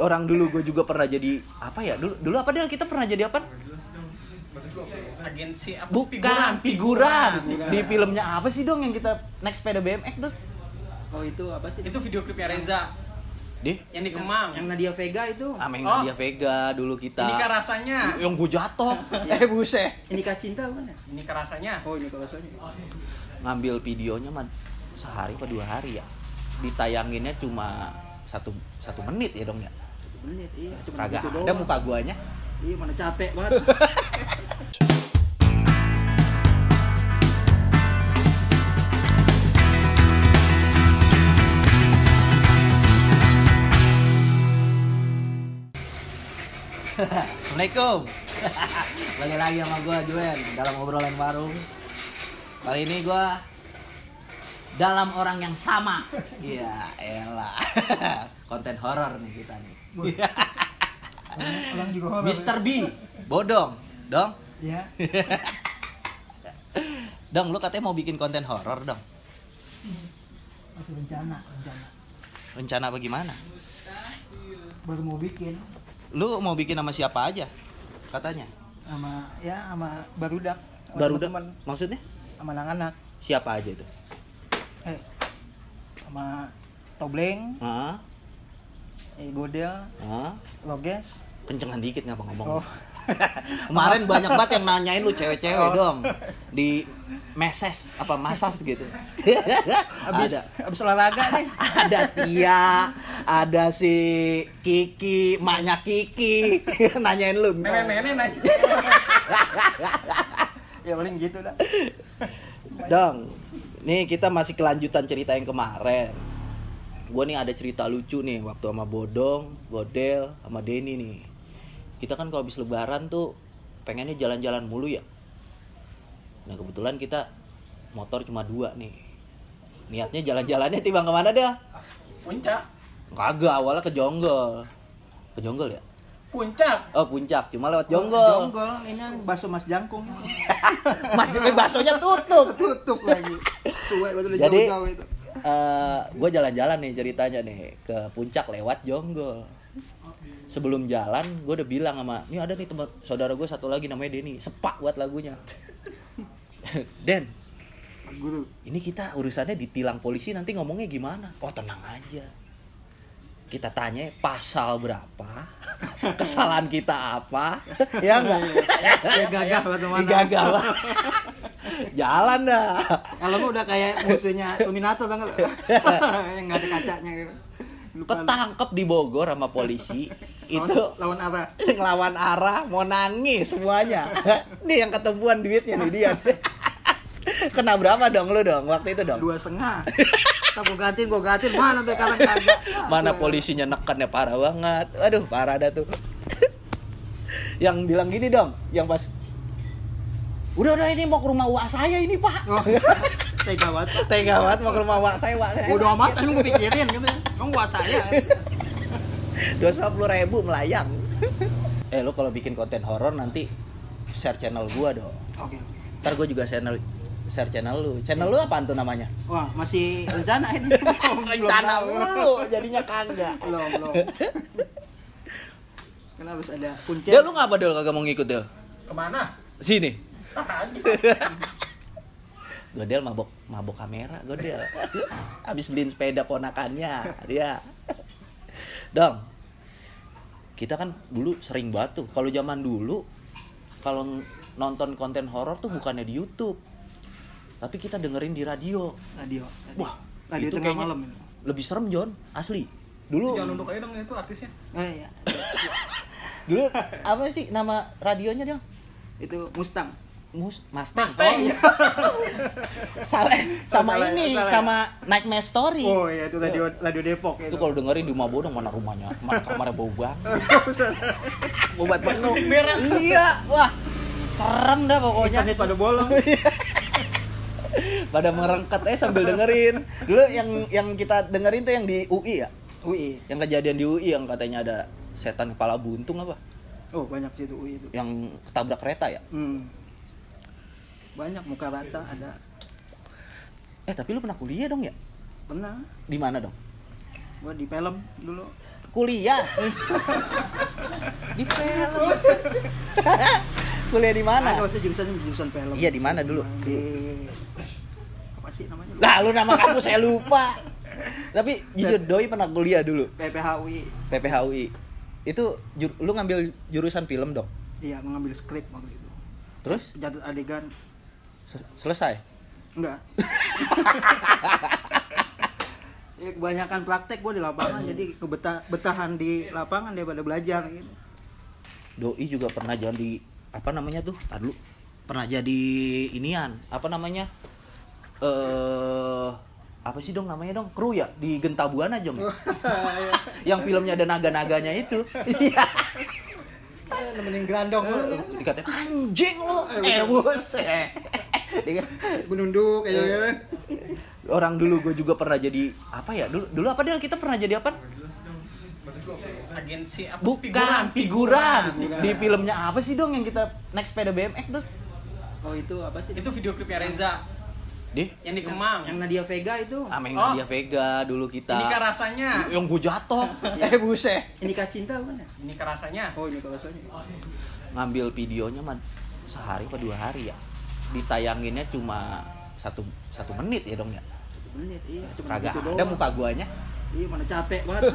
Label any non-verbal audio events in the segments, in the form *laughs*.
orang dulu gue juga pernah jadi apa ya dulu dulu apa Del? Kita pernah jadi apa? Agensi apa? Bukan figuran di filmnya apa sih dong yang kita naik sepeda BMX tuh? Oh itu apa sih? itu video klipnya Reza. Di? Yang di Kemang. Yang Nadia Vega itu. Ameng Oh. dia Vega dulu kita. Ini kan rasanya. Yang gue jatuh. *laughs* Eh buset. Ini kah cinta bukan ya? ini rasanya. Oh ini kalau soalnya. ngambil videonya mah sehari atau dua hari ya? Ditayanginnya cuma satu satu menit ya dong ya menit iya. Cuma kagak gitu ada doang. muka guanya Iya mana capek banget. Assalamualaikum *laughs* Lagi lagi sama gue Julen Dalam obrolan warung Kali ini gue Dalam orang yang sama *laughs* Iya elah *laughs* Konten horor nih kita nih Orang juga horor. Mr. B Bodong Dong Ya. *laughs* Dong lu katanya mau bikin konten horor dong Masih rencana, rencana. Rencana bagaimana? Baru mau bikin Lu mau bikin sama siapa aja? Katanya sama ya sama barudak. sama Baru udah teman-teman, Maksudnya? sama anak-anak. Siapa aja itu? Eh sama Tobleng, Hah? Eh Godel, Hah? Loges. Kencengan dikit ngapa ngomong Oh. *laughs* Kemarin banyak banget yang nanyain lu cewek-cewek Oh. dong di meses apa masas gitu. *laughs* Abis, ada abis olahraga nih. *laughs* ada Tia, ada si Kiki, maknya Kiki nanyain lu. nenek-nenek nanya ya paling gitu dah. Dong, nih kita masih kelanjutan cerita yang kemarin. Gue nih ada cerita lucu nih waktu sama Bodong, Godel, sama Denny nih. Kita kan kalau habis lebaran tuh pengennya jalan-jalan mulu ya. Nah kebetulan kita motor cuma dua nih. Niatnya jalan-jalannya tiba ke mana dah? puncak Kagak, awalnya ke Jonggol. Ke Jonggol ya? puncak Oh puncak, cuma lewat Jonggol. Jonggol ini bakso Mas Jangkung. *laughs* Mas baksonya tutup. Tutup lagi. Suwe betul Jadi itu. Gue jalan-jalan nih ceritanya nih ke puncak lewat Jonggol. Sebelum jalan, gue udah bilang sama, ini ada nih teman saudara gue satu lagi namanya Denny, sepak buat lagunya. *laughs* Den, Guru. ini kita urusannya ditilang polisi nanti ngomongnya gimana? Oh tenang aja. Kita tanya pasal berapa, *laughs* kesalahan kita apa, *laughs* ya enggak? Ya gagah bagaimana? Gagah lah. *laughs* Jalan dah. Kalau mah udah kayak musuhnya tau nggak lu? *laughs* yang nggak ada kacanya gitu. Lupa lu. Ketangkep di Bogor sama polisi. Itu lawan arah. *laughs* ngelawan arah mau nangis semuanya nih yang ketemuan duitnya nih dia kena berapa dong lu dong waktu itu dong Dua setengah. Tak gua gantiin, gua gantiin. Mana sampai sekarang kagak. mana polisinya nekannya parah banget aduh parah dah tuh yang bilang gini dong yang pas udah udah ini mau ke rumah wak saya ini pak Oh, tega banget. *laughs* tega banget mau ke rumah wak saya wak saya Udah amat kan gua pikirin gitu. Kamu gua saya. dua puluh ribu melayang *laughs* eh lu kalau bikin konten horor nanti share channel gua dong Oke. oke. ntar gua juga channel share channel lu channel lu apaan tuh namanya Wah, masih rencana ini. *laughs* Rencana mulu jadinya kagak Belum, belum. Kan harus ada kuncen. Del lu ngapa Del kagak mau ngikut Del? ke mana Sini. *laughs* Godel mabok mabok kamera Godel. *laughs* Habis beliin sepeda ponakannya dia. Dong. Kita kan dulu sering tuh. Kalau zaman dulu kalau nonton konten horor tuh bukannya di YouTube. Tapi kita dengerin di radio. Radio. Wah, radio itu tengah kayaknya malam ini. Lebih serem John, asli. Dulu jangan nunduk aja dong itu artisnya Oh iya. dulu apa sih nama radionya Dong? Itu Mustang. Mus Mustang. Mustang. Oh, salah sama Salah, ini salah. sama Nightmare Story. Oh iya itu radio radio Depok Itu kalau dengerin di rumah bodong mana rumahnya, mana kamarnya bau banget. Obat penuh. merah. Iya, wah. Serem dah pokoknya. Internet pada bolong. *laughs* Pada merengket eh sambil dengerin. Dulu yang yang kita dengerin tuh yang di UI ya. UI. Yang kejadian di UI yang katanya ada setan kepala buntung apa? Oh banyak itu UI itu. Yang ketabrak kereta ya? Hmm. Banyak muka rata ada. Eh, tapi lu pernah kuliah dong ya? Pernah. Di mana dong? Gua di film dulu. kuliah *laughs* di film *laughs* kuliah di mana maksudnya jurusan jurusan film. Iya, di mana dulu? Di apa sih namanya? Lah lu nama kamu saya lupa. Tapi jujur doi pernah kuliah dulu PPHUI. PPHUI. Itu lu ngambil jurusan film dong. Iya, mengambil skrip waktu itu. Terus Jatuh adegan selesai. enggak. *laughs* ya, kebanyakan praktek gue di lapangan jadi kebetah betahan di lapangan daripada belajar gitu. Doi juga pernah jadi apa namanya tuh? Tar dulu. Pernah jadi inian, apa namanya? Eh apa sih dong namanya dong? Kru ya di Gentabuana Jong. *laughs* Yang filmnya ada naga-naganya itu. Iya. Eh, nemenin grandong dulu kan. Dikatain anjing lu. Eh, Eh buset. *laughs* Dia- Menunduk kayak gitu. orang dulu gue juga pernah jadi apa ya dulu dulu apa dia kita pernah jadi apa Agensi apa? bukan figuran, di filmnya apa sih dong yang kita naik sepeda BMX tuh Oh itu apa sih? Itu video klipnya Reza di yang di Kemang. Yang Nadia Vega itu. Ameng Oh. dia Vega dulu kita Ini rasanya. yang gue jatuh *laughs* eh buset Ini Kak Cinta ya? Ini rasanya. Oh ini kalau soalnya. ngambil videonya mah sehari apa dua hari ya ditayanginnya cuma satu satu menit ya dong ya Satu menit iya. Cuma kagak gitu ada doang. muka guanya Iya mana capek banget. *laughs*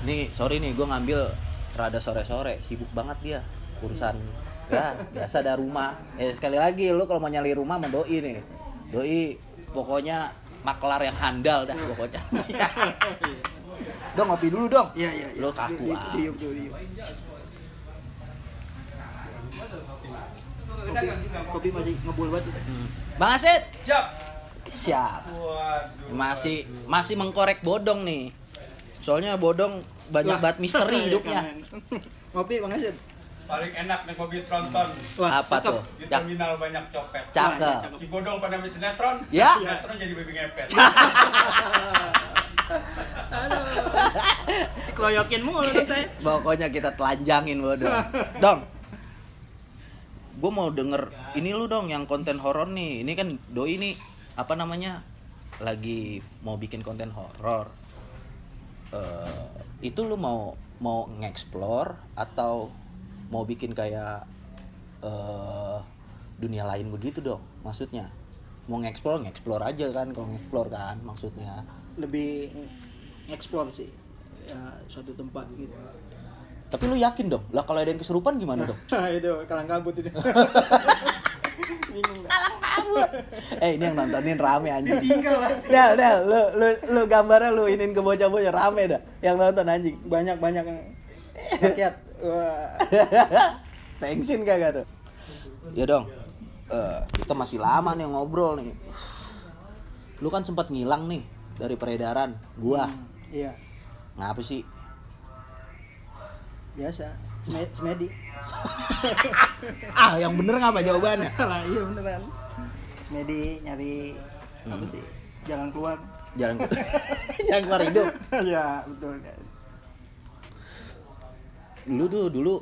nih sorry nih gue ngambil rada sore-sore sibuk banget dia urusan ya biasa ada rumah eh sekali lagi lu kalau mau nyali rumah sama doi nih doi pokoknya maklar yang handal dah pokoknya *laughs* dong ngopi dulu dong Iya iya. iya. Lo kaku Di- di- ah. Diuk diuk. Kopi, kopi masih ngebul banget. Hmm. bang Asit Siap. siap Waduh. masih masih mengkorek bodong nih soalnya bodong banyak Wah. banget misteri *laughs* hidupnya. *laughs* Ngopi Bang Asid. Paling enak naik mobil tronton. Wah, apa cakep. tuh Di Cak- terminal banyak copet. cakep Si bodong pada main sinetron. Ya. Sinetron jadi baby ngepet. *laughs* Dikeroyokin mulu tuh saya. Pokoknya kita telanjangin bodong. Dong. Gue mau denger ini lu dong yang konten horor nih. Ini kan doi nih apa namanya? Lagi mau bikin konten horor. Eh, itu lu mau mau ngeksplor atau mau bikin kayak eh dunia lain begitu dong maksudnya mau ngeksplor ngeksplor aja kan kalau ngeksplor kan maksudnya Lebih explore sih. Ya, suatu tempat gitu. Tapi lu yakin dong? Lah kalau ada yang kesurupan gimana dong? *laughs* Itu kalang kabut itu. *laughs* Bingung dah. eh ini yang nontonin rame anjing. Del, Del, lu, lu, lu gambarnya lu inin ke bocah-bocah rame dah. Yang nonton anjing. Banyak-banyak yang rakyat. Wah. Thanksin kagak tuh? Ya dong. Eh, kita masih lama nih ngobrol nih. Lu kan sempat ngilang nih dari peredaran gua. Hmm, Iya, ngapa sih biasa. Semedi. *laughs* ah yang bener ngapa jawabannya *laughs* lah iya beneran. Semedi nyari apa Hmm. sih? Jalan keluar. jalan *laughs* jalan keluar hidup ya, betul. lu tuh dulu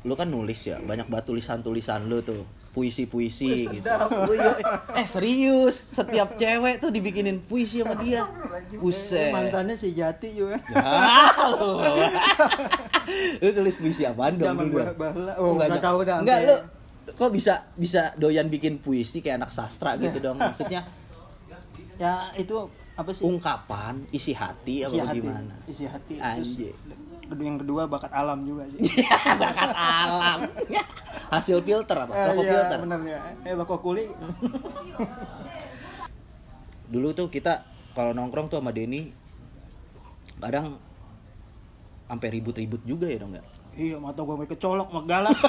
lu kan nulis ya banyak banget tulisan tulisan lu tuh puisi puisi gitu yo, eh serius setiap cewek tuh dibikinin puisi sama dia buset Mantannya si Jati juga. Lu. tulis puisi apaan dong Zaman dulu? gua bahla. Oh, Enggak, nggak tahu dah. Enggak, lu kok bisa bisa doyan bikin puisi kayak anak sastra gitu dong maksudnya Ya itu apa sih? ungkapan isi hati apa isi hati. gimana Isi hati. Anjir. Terus yang kedua bakat alam juga sih. *laughs* Bakat alam *laughs* hasil filter apa Eh, rokok iya, filter bener ya. Eh rokok kuli. dulu tuh kita kalau nongkrong tuh sama Denny kadang sampai ribut-ribut juga ya dong nggak iya, mata gua sampai kecolok mak galak. *laughs*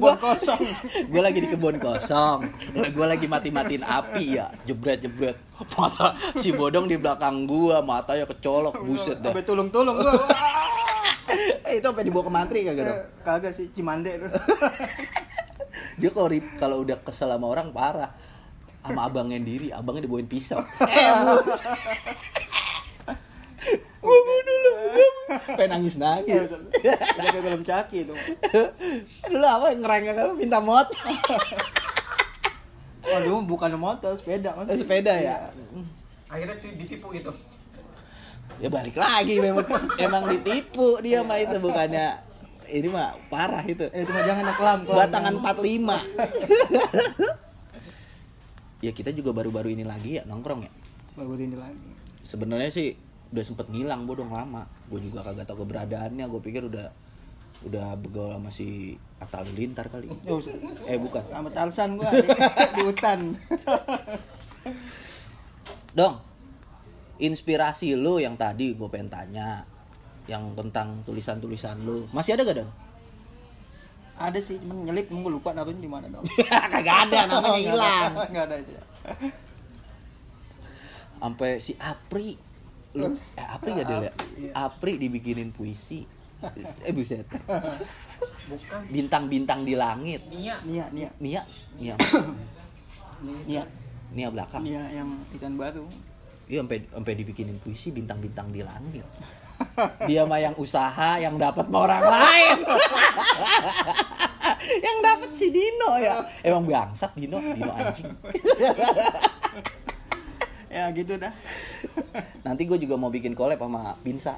Buat kosong. gue lagi di kebun kosong. Gue lagi mati-matiin api ya. Jebret jebret mata si bodong di belakang gua matanya kecolok buset dah. Sampai tulung-tulung gua. Eh, *laughs* itu sampai dibawa ke mantri kagak dong? Eh, Kagak sih Cimande. *laughs* Dia kalau rib- kalau udah kesel sama orang parah. Sama abangnya diri abangnya dibawain pisau. Eh bunuh lu *laughs* pengen nangis nangis Udah kayak film caki itu. dulu apa ngerengek apa minta mot *laughs* Oh, dulu bukan motor, sepeda kan. sepeda ya Akhirnya tuh ditipu gitu. Ya balik lagi memang emang ditipu dia mah itu bukannya ini mah parah itu. Eh, itu mah jangan ada kelam. Batangan 45. *laughs* ya kita juga baru-baru ini lagi ya nongkrong ya. Bagus ini lagi. Sebenarnya sih udah sempet ngilang bodong lama. Gue juga kagak tahu keberadaannya. Gue pikir udah udah begaul sama si Atta Halilintar kali. Ya usah. Eh bukan. Sama Tarsan gua di, di hutan. *laughs* Dong, inspirasi lu yang tadi gue pengen tanya, yang tentang tulisan-tulisan lu, masih ada gak Don? ada sih, cuman nyelip nunggu lupa naruhnya di mana dong. *laughs* Kagak ada, *laughs* namanya hilang. Enggak ada itu. Sampai si Apri, lu, eh Apri gak dia? Apri dibikinin puisi. Eh buset. Bintang-bintang di langit. Nia, Nia, Nia, Nia, Nia, Nia belakang. Nia yang ikan baru. Iya sampai sampai dibikinin puisi bintang-bintang di langit. Dia mah yang usaha yang dapat mah orang lain. *laughs* yang dapat si Dino ya. Emang bangsat Dino, Dino anjing. *laughs* Ya gitu dah. *laughs* Nanti gue juga mau bikin collab sama Binsa.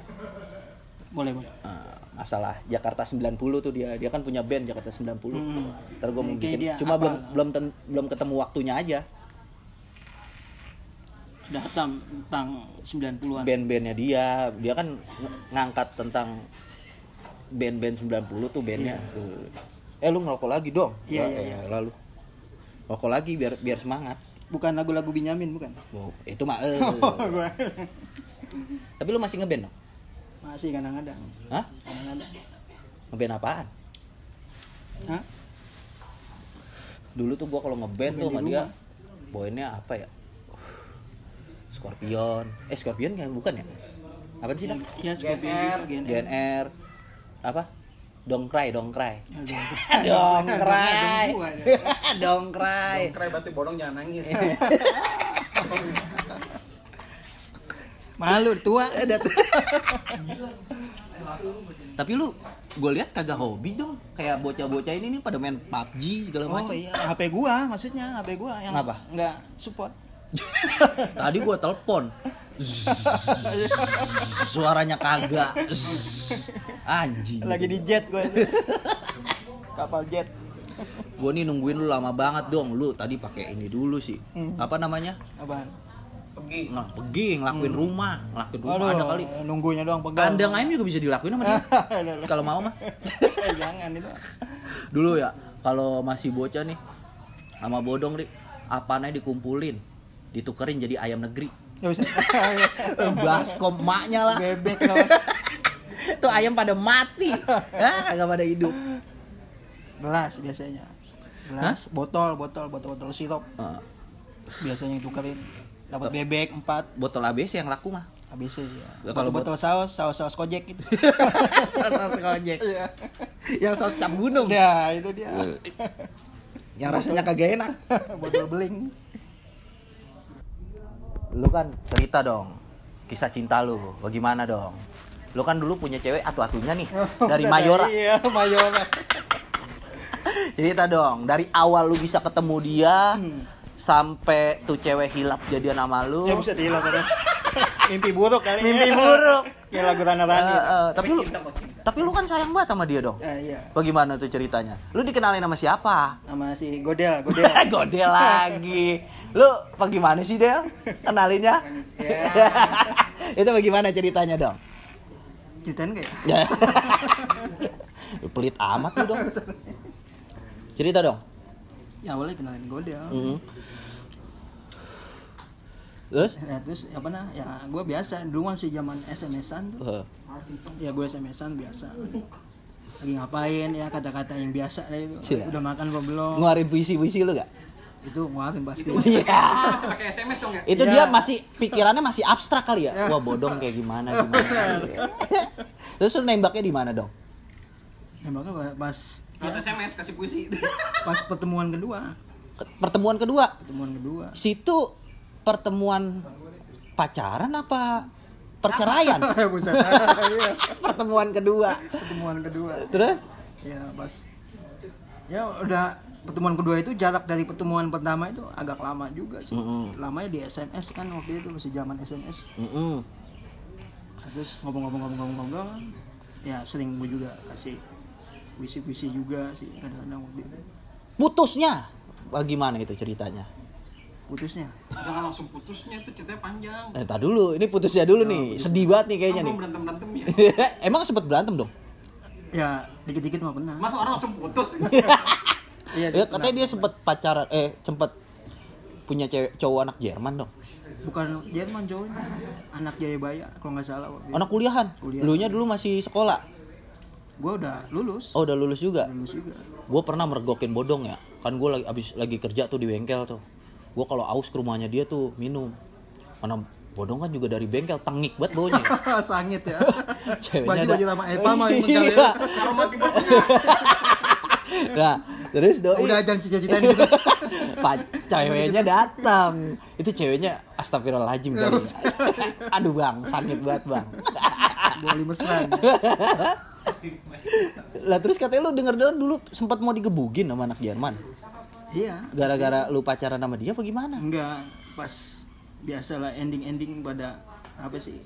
Boleh, boleh. Eh, masalah Jakarta 90 tuh dia dia kan punya band Jakarta 90. Hmm. Ntar gue mau bikin dia cuma apa? belum belum ten- belum ketemu waktunya aja. Datang tentang 90-an. Band-bandnya dia, dia kan ng- ngangkat tentang band-band 90 tuh bandnya. Tuh. Eh lu ngerokok lagi dong. Iya, Ya, iya, eh, lalu. Rokok lagi biar biar semangat. Bukan lagu-lagu Binyamin, bukan? Wow, itu mah eh. *laughs* Gua- Tapi lu masih ngeband dong? Masih kadang-kadang. Hah? Kadang-kadang. Ngeband apaan? Hah? Dulu tuh gua kalau ngeband tuh sama di dia poinnya apa ya? Scorpion. Eh Scorpion yang bukan ya? Apa sih? Iya, Scorpion GNR. GNR apa? Dongkrai, dongkrai. Ya, *laughs* dongkrai. Dong gua, dongkrai. Keren *laughs* berarti bodong jangan nangis. *laughs* Malu tua. Tapi lu gue lihat kagak hobi dong. Kayak bocah-bocah ini nih pada main PUBG segala Oh macam. iya, HP gua maksudnya, HP gua yang Kenapa? enggak support. *laughs* Tadi gua telepon. Suaranya kagak. Anjing. Lagi di jet gua itu. *laughs* Kapal jet. Gua nih nungguin lu lama banget dong. Lu tadi pakai ini dulu sih. Hmm. Apa namanya? Apaan? Pergi. Nah, pergi ngelakuin rumah, ngelakuin rumah ada kali. nunggunya doang pegang. Kandang ayam juga bisa dilakuin sama dia. *laughs* Kalau mau mah. Eh, Jangan itu. Dulu ya, kalau masih bocah nih sama bodong nih, apanya dikumpulin, ditukerin jadi ayam negeri. Ya usah. Eh, Baskom maknya lah. Bebek loh. *laughs* Tuh ayam pada mati. Ah, kagak pada hidup. Gelas biasanya. Gelas, botol, botol, botol, botol sirup. Eh, Biasanya tukerin. Dapat bebek 4 botol ABC yang laku mah. ABC ya. Ya, Kalau kalau botol saus, saus-saus kojek *laughs* gitu. saus kojek. Iya. Yang saus cap gunung. Ya, itu dia. Yang rasanya kagak enak. *laughs* botol beling. Lu kan cerita dong. Kisah cinta lu, bagaimana dong? Lu kan dulu punya cewek atu-atunya nih dari Mayora. Iya, Mayora. Cerita dong, dari awal lu bisa ketemu dia Hmm. sampai tuh cewek hilap jadian sama lu. Ya bisa dihilang kan. Mimpi buruk kali. Mimpi buruk. Kayak lagu Rana Rani. eh, tapi lu tapi lu kan sayang banget sama dia dong. Eh, iya. Bagaimana tuh ceritanya? Lu dikenalin sama siapa? Sama si Godel, Godel. *laughs* Godel lagi. Lu bagaimana sih Del? Kenalinnya? Ya. *laughs* Itu bagaimana ceritanya dong? Ceritain enggak ya? Ya. *laughs* Lu Pelit amat lu dong. Cerita dong. Ya boleh kenalin Godel. Mhm. Terus? Ya, terus apa nah? Ya gue biasa dulu masih zaman SMS-an tuh. Eh, Ya gue SMS-an biasa. Lagi ngapain ya kata-kata yang biasa lah itu. Udah makan apa belum? Ngeluarin puisi-puisi lu gak? Itu ngeluarin pasti. Iya. Pakai SMS dong ya. Itu Iya. dia masih pikirannya masih abstrak kali ya. Wah, bodong kayak gimana *laughs* gimana. Terus lu nembaknya di mana dong? Nembaknya pas Buat SMS kasih puisi. *laughs* pas pertemuan kedua. Ke- Pertemuan kedua. Pertemuan kedua. Situ pertemuan pacaran apa perceraian? *laughs* Iya. pertemuan kedua. Pertemuan kedua. Terus? Ya pas ya udah pertemuan kedua itu jarak dari pertemuan pertama itu agak lama juga sih. Mm-mm. Lamanya di SMS kan waktu itu masih zaman SMS. Mm-mm. terus ngobrol-ngobrol-ngobrol-ngobrol ya sering gue juga kasih puisi-puisi juga sih kadang-kadang waktu itu Putusnya bagaimana itu ceritanya? putusnya Jangan langsung putusnya itu ceritanya panjang. Eh, tar dulu, ini putusnya dulu Oh, nih. Sedih banget nih kayaknya nih. berantem berantem ya. *laughs* Emang sempet berantem dong? ya dikit-dikit mah pernah Masa orang langsung putus. *laughs* iya Ya, katanya dia sempet pacaran, eh sempet punya cewek cowok anak Jerman dong. bukan Jerman cowoknya anak Jayabaya kalau nggak salah waktu. Anak kuliahan. Kuliah. Dulunya dulu masih sekolah. gue udah lulus Oh, udah lulus juga. lulus juga Gue pernah mergokin bodong ya. Kan gue lagi abis lagi kerja tuh di bengkel tuh. Gue kalau aus ke rumahnya dia tuh minum. Mana bodong kan juga dari bengkel tengik banget baunya. *laughs* sangit ya *laughs* Ceweknya baju baju sama Epa mah *laughs* Iya. ya. Aroma tiba Nah, terus doi udah jangan cita-citain gitu *laughs* Pak, ceweknya datang. Itu ceweknya astagfirullahaladzim kali. *laughs* Aduh bang, sakit banget bang. *laughs* boleh mesra lah terus katanya lu denger-denger dulu sempat mau digebugin sama anak Jerman. iya Gara-gara lu pacaran sama dia apa gimana? enggak pas biasalah ending-ending pada apa sih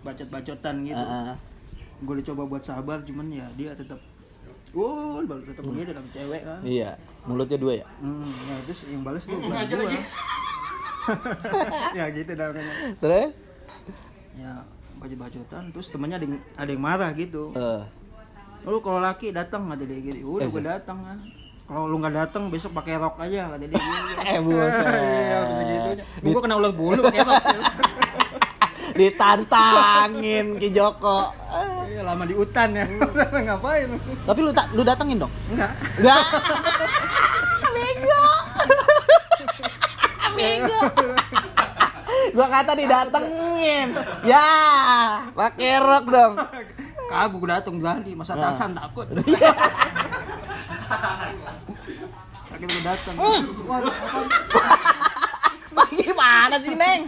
bacot-bacotan gitu Heeh. gue udah coba buat sabar cuman ya dia tetap wow baru tetap begitu sama cewek kan. Iya, mulutnya dua ya. hmm, ya terus yang balas tuh bukan gua. *laughs* ya gitu dah makanya Terus? ya bacot-bacotan terus temennya ada yang, ada yang marah gitu. Eh, lu kalau laki datang kata dia gitu. Udah Eh, gue datang kan. Kalau lu nggak datang besok pakai rok aja kata dia gitu. *laughs* Eh, buset. iya udah segitunya gue kena ular bulu pakai rok *laughs* ditantangin Ki Joko. Lama di hutan ya *laughs* ngapain Tapi lu tak lu datengin dong. enggak Enggak. *laughs* Bego. *laughs* Bego. Gua kata didatengin. Ya, pakai rok dong. kagak gue datang berani masa Nah. tasan takut Akhirnya datang Waduh, apa? Gimana sih, Neng?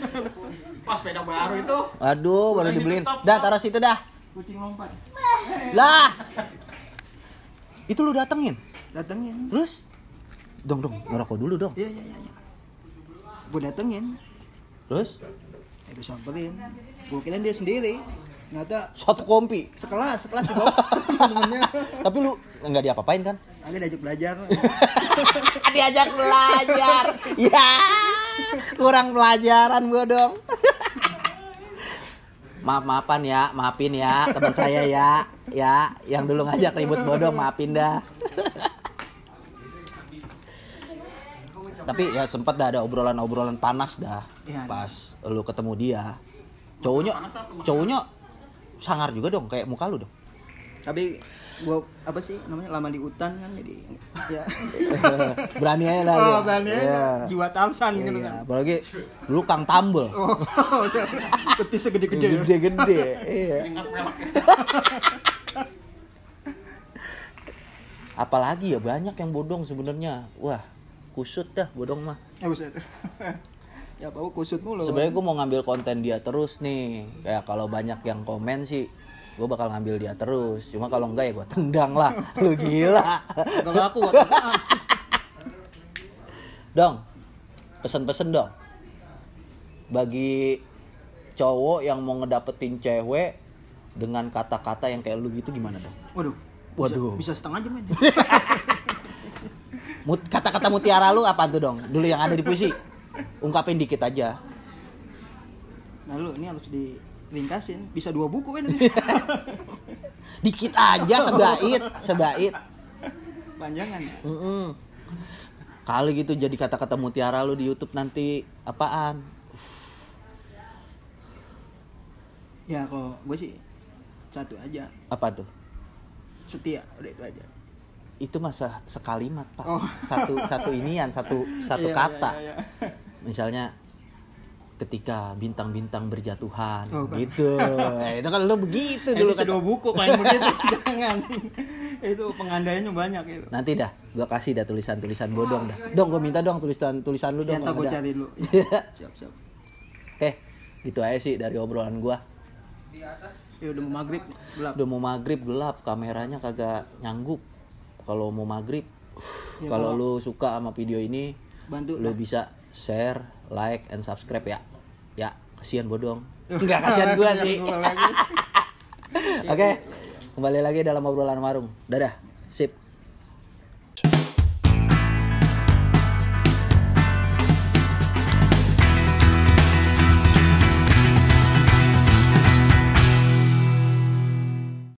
Pas sepeda baru itu. Aduh, baru dibeliin. Dah, taruh situ dah. Kucing lompat Lah. Itu lu datengin. datengin Terus? Dong, dong, ngerokok dulu dong. iya iya iya iya gue datengin Terus? ya gue samperin gue kira dia sendiri ternyata Satu kompi. sekelas sekelas juga *laughs* temennya Tapi lu nggak diapa-apain kan? agak diajak belajar *laughs* diajak belajar ya kurang pelajaran gue dong *laughs* maaf maafan ya maafin ya teman saya ya ya yang dulu ngajak ribut bodong maafin dah. Tapi ya sempat dah ada obrolan-obrolan panas dah Iya. pas lu ketemu dia. Cowoknya cowoknya sangar juga dong kayak muka lu dong. Tapi gua apa sih namanya lama di hutan kan jadi ya. *laughs* Berani aja lah oh berani aja. Iya. jiwa talsan gitu Iya, kan. Apalagi lu kang tambel. Oh *laughs* betis segede-gede gede-gede *laughs* iya. Ingat pelak ya. apalagi ya banyak yang bodong sebenarnya. Wah kusut dah bodong mah. Ya buset. Ya apa kusut mulu. Sebenarnya gue mau ngambil konten dia terus nih. Kayak kalau banyak yang komen sih gue bakal ngambil dia terus. Cuma kalau enggak ya gue tendang lah. *laughs* Lu gila. Kalau aku dong pesen-pesen dong. Bagi cowok yang mau ngedapetin cewek dengan kata-kata yang kayak lu gitu gimana dong? Waduh. Waduh. bisa, bisa setengah jam ini *laughs* Mut- kata-kata mutiara lu apa tuh dong? Dulu yang ada di puisi. Ungkapin dikit aja. Nah lu ini harus diringkasin bisa dua buku kan *laughs* dikit aja sebait sebait panjangan. Ya Mm-mm. kali gitu jadi kata-kata mutiara lu di YouTube nanti. Apaan? Ya kalau gue sih satu aja. Apa tuh? Setia udah itu aja. Itu masa sekalimat pak. Oh. satu satu inian satu *laughs* satu Iya, kata. iya, iya, iya. misalnya ketika bintang-bintang berjatuhan. Oh, kan. gitu. Eh, *laughs* itu kan lu begitu Eh, dulu kata. dua buku yang begitu. *laughs* Jangan. Itu pengandainya banyak itu. Nanti dah gua kasih dah tulisan-tulisan bodong dah. dong gua minta dong tulisan tulisan lu ya dong gue ada. cari dulu. *laughs* Siap siap. Oke, gitu aja sih dari obrolan gua. ya udah mau maghrib gelap. Udah mau maghrib gelap, kameranya kagak nyanggup. Kalau mau maghrib, Ya, kalau lu suka sama video ini, bantu lu bisa share, like, and subscribe ya. Ya, kasihan bodong. Enggak *laughs* kasihan gua sih. *laughs* Oke. Kembali lagi dalam obrolan warung. Dadah. Sip.